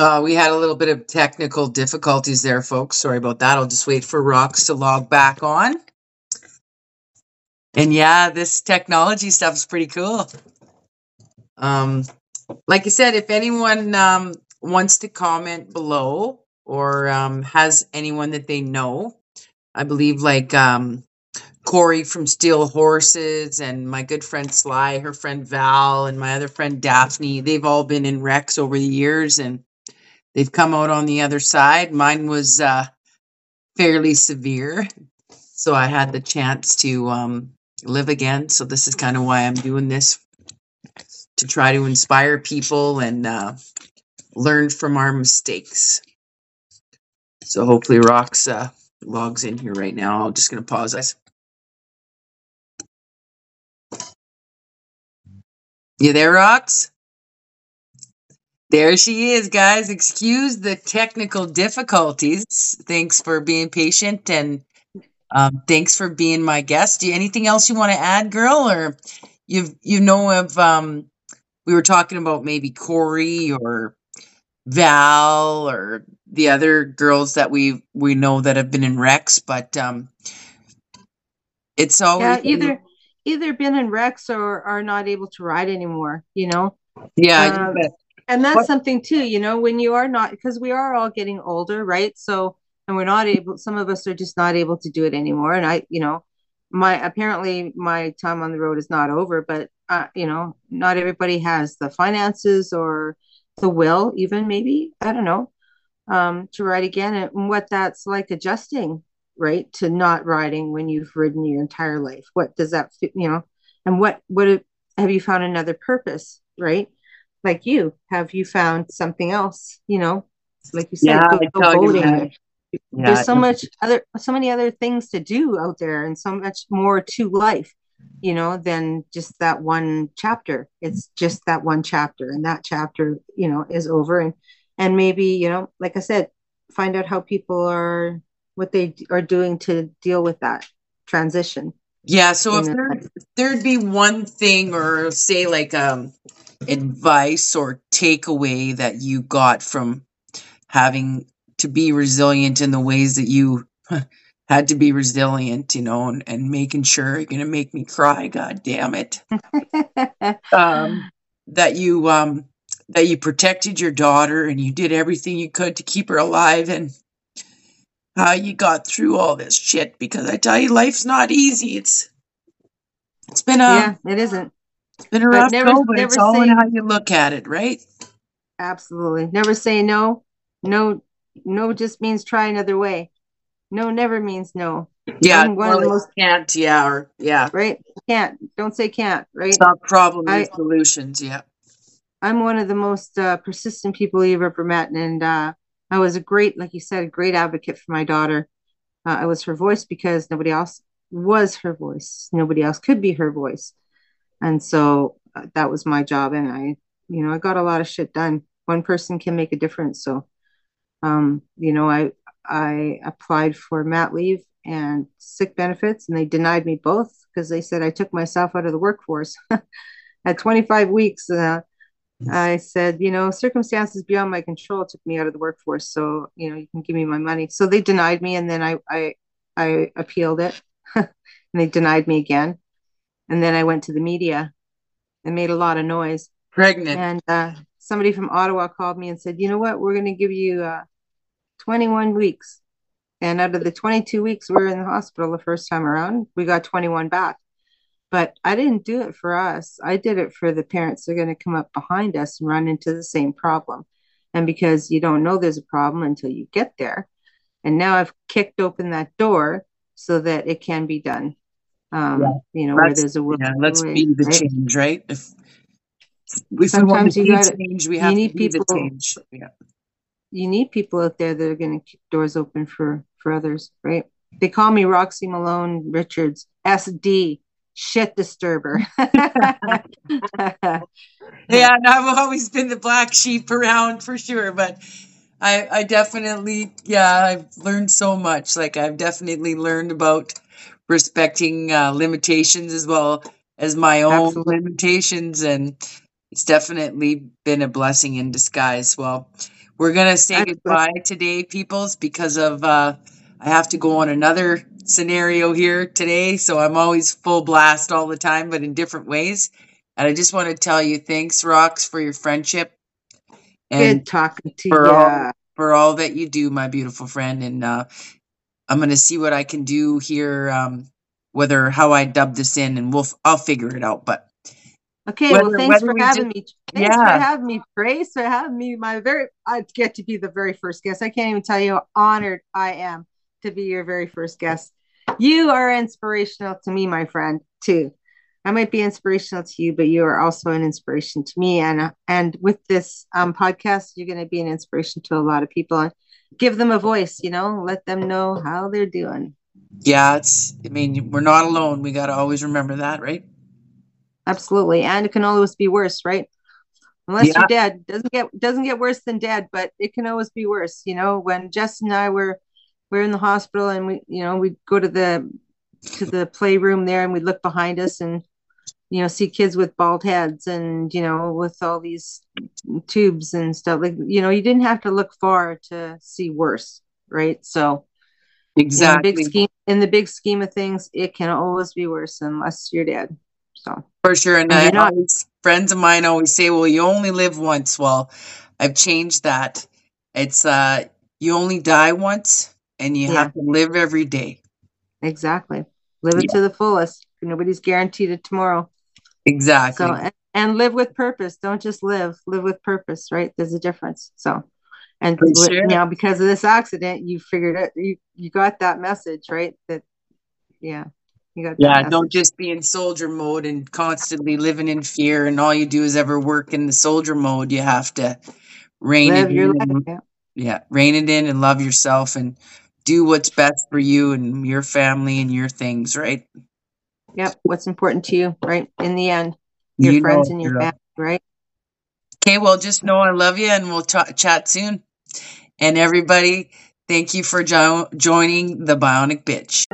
Uh, we had a little bit of technical difficulties there, folks. Sorry about that. I'll just wait for Rox to log back on. And yeah, this technology stuff is pretty cool. Um, like I said, if anyone um, wants to comment below or um, has anyone that they know, I believe like um, Corey from Steel Horses and my good friend Sly, her friend Val, and my other friend Daphne, they've all been in wrecks over the years and they've come out on the other side. Mine was uh, fairly severe, so I had the chance to um, live again. So this is kind of why I'm doing this to try to inspire people and uh, learn from our mistakes. So hopefully Rox uh, logs in here right now. I'm just going to pause this. You there, Rox? There she is, guys. Excuse the technical difficulties. Thanks for being patient and um, thanks for being my guest. Do you, anything else you want to add, girl? Or you you know of um, we were talking about maybe Corey or Val or the other girls that we we know that have been in wrecks, but um, it's always yeah either either been in wrecks or are not able to ride anymore. You know. Yeah, Um, and that's something too. You know, when you are not because we are all getting older, right? So and we're not able some of us are just not able to do it anymore and i you know my apparently my time on the road is not over but uh, you know not everybody has the finances or the will even maybe i don't know um, to ride again and what that's like adjusting right to not riding when you've ridden your entire life what does that you know and what what have you found another purpose right like you have you found something else you know? Like you said yeah, go, go boating. Yeah, there's so much other so many other things to do out there and so much more to life you know than just that one chapter. It's just that one chapter and that chapter you know is over and and maybe you know like i said find out how people are what they are doing to deal with that transition. Yeah, so if there, there'd be one thing or say like um advice or takeaway that you got from having to be resilient in the ways that you had to be resilient, you know, and, and making sure you're gonna make me cry, god damn it. um that you um that you protected your daughter and you did everything you could to keep her alive and how you got through all this shit because I tell you life's not easy. It's it's been a yeah it isn't it's been a but never- go, but it's never all in how you look at it, right? absolutely never say no no no just means try another way no never means no Yeah, I'm one of the most- can't, yeah, or yeah. right can't don't say can't right problem I- solutions, yeah. I'm one of the most uh, persistent people you've ever met, and uh, I was a great, like you said, a great advocate for my daughter. Uh, I was her voice because nobody else was her voice. Nobody else could be her voice, and so uh, that was my job. And I, you know, I got a lot of shit done. One person can make a difference. So, um, you know, I I applied for mat leave and sick benefits, and they denied me both because they said I took myself out of the workforce at 25 weeks. Uh, I said, you know, circumstances beyond my control took me out of the workforce. So, you know, you can give me my money. So they denied me, and then I I I appealed it, and they denied me again. And then I went to the media and made a lot of noise. Pregnant. And uh, somebody from Ottawa called me and said, you know what, we're going to give you uh, 21 weeks. And out of the 22 weeks we were in the hospital the first time around, we got 21 back. But I didn't do it for us. I did it for the parents that are going to come up behind us and run into the same problem. And because you don't know there's a problem until you get there. And now I've kicked open that door so that it can be done. Um, Yeah. you know, where Let's- there's a will. Yeah, let's way, be the right? change, right? If, if Sometimes to you gotta- change, we have to need people- change. Yeah. you need people out there that are going to keep doors open for for others, right? They call me Roxy Malone Richards, SD, shit disturber. Yeah, and I've always been the black sheep around for sure, but I I definitely yeah, I've learned so much. Like I've definitely learned about respecting uh, limitations as well as my own Absolutely. limitations and it's definitely been a blessing in disguise. Well, we're gonna say That's good. goodbye today, peoples, because of uh, I have to go on another scenario here today. So I'm always full blast all the time, but in different ways. And I just want to tell you, thanks, Rox, for your friendship and Good talking to for you. all for all that you do, my beautiful friend. And uh, I'm gonna see what I can do here, um, whether how I dub this in, and we'll I'll figure it out. But Okay, whether well, thanks for we having just me. Thanks for yeah, having me, Grace, for having me. My very, I get to be the very first guest. I can't even tell you how honored I am to be your very first guest. You are inspirational to me, my friend, too. I might be inspirational to you, but you are also an inspiration to me. And and with this um, podcast, you're going to be an inspiration to a lot of people and give them a voice. You know, let them know how they're doing. yeah. It's I mean we're not alone. We got to always remember that, right? Absolutely, and it can always be worse, right? Unless Yeah, you're dead, doesn't get doesn't get worse than dead, but it can always be worse. You know, when Jess and I were we're in the hospital, and we, you know, we'd go to the to the playroom there, and we'd look behind us, and you know, see kids with bald heads, and you know, with all these tubes and stuff. Like, you know, you didn't have to look far to see worse, right? So, in the big exactly. scheme, in the big scheme of things, it can always be worse unless you're dead. So, For sure. And and I you're not. always, friends of mine always say, well, you only live once. Well, I've changed that. It's, uh, you only die once and you Yeah. have to live every day. Exactly. Live it Yeah, to the fullest. Nobody's guaranteed it tomorrow. So, exactly. and, and live with purpose. Don't just live, live with purpose, right? There's a difference. So, and sure. now because of this accident, you figured it, you, you got that message, right? That, yeah, you got Yeah. Don't just be in soldier mode and constantly living in fear and all you do is ever work in the soldier mode. You have to rein it Live your in life. Yeah. yeah, rein it in and love yourself and do what's best for you and your family and your things, right? Yep. What's important to you, right? In the end, your You friends it, and your girl. family, right? Okay, well, just know I love you and we'll ta- chat soon. And everybody, thank you for jo- joining the Bionic Bitch.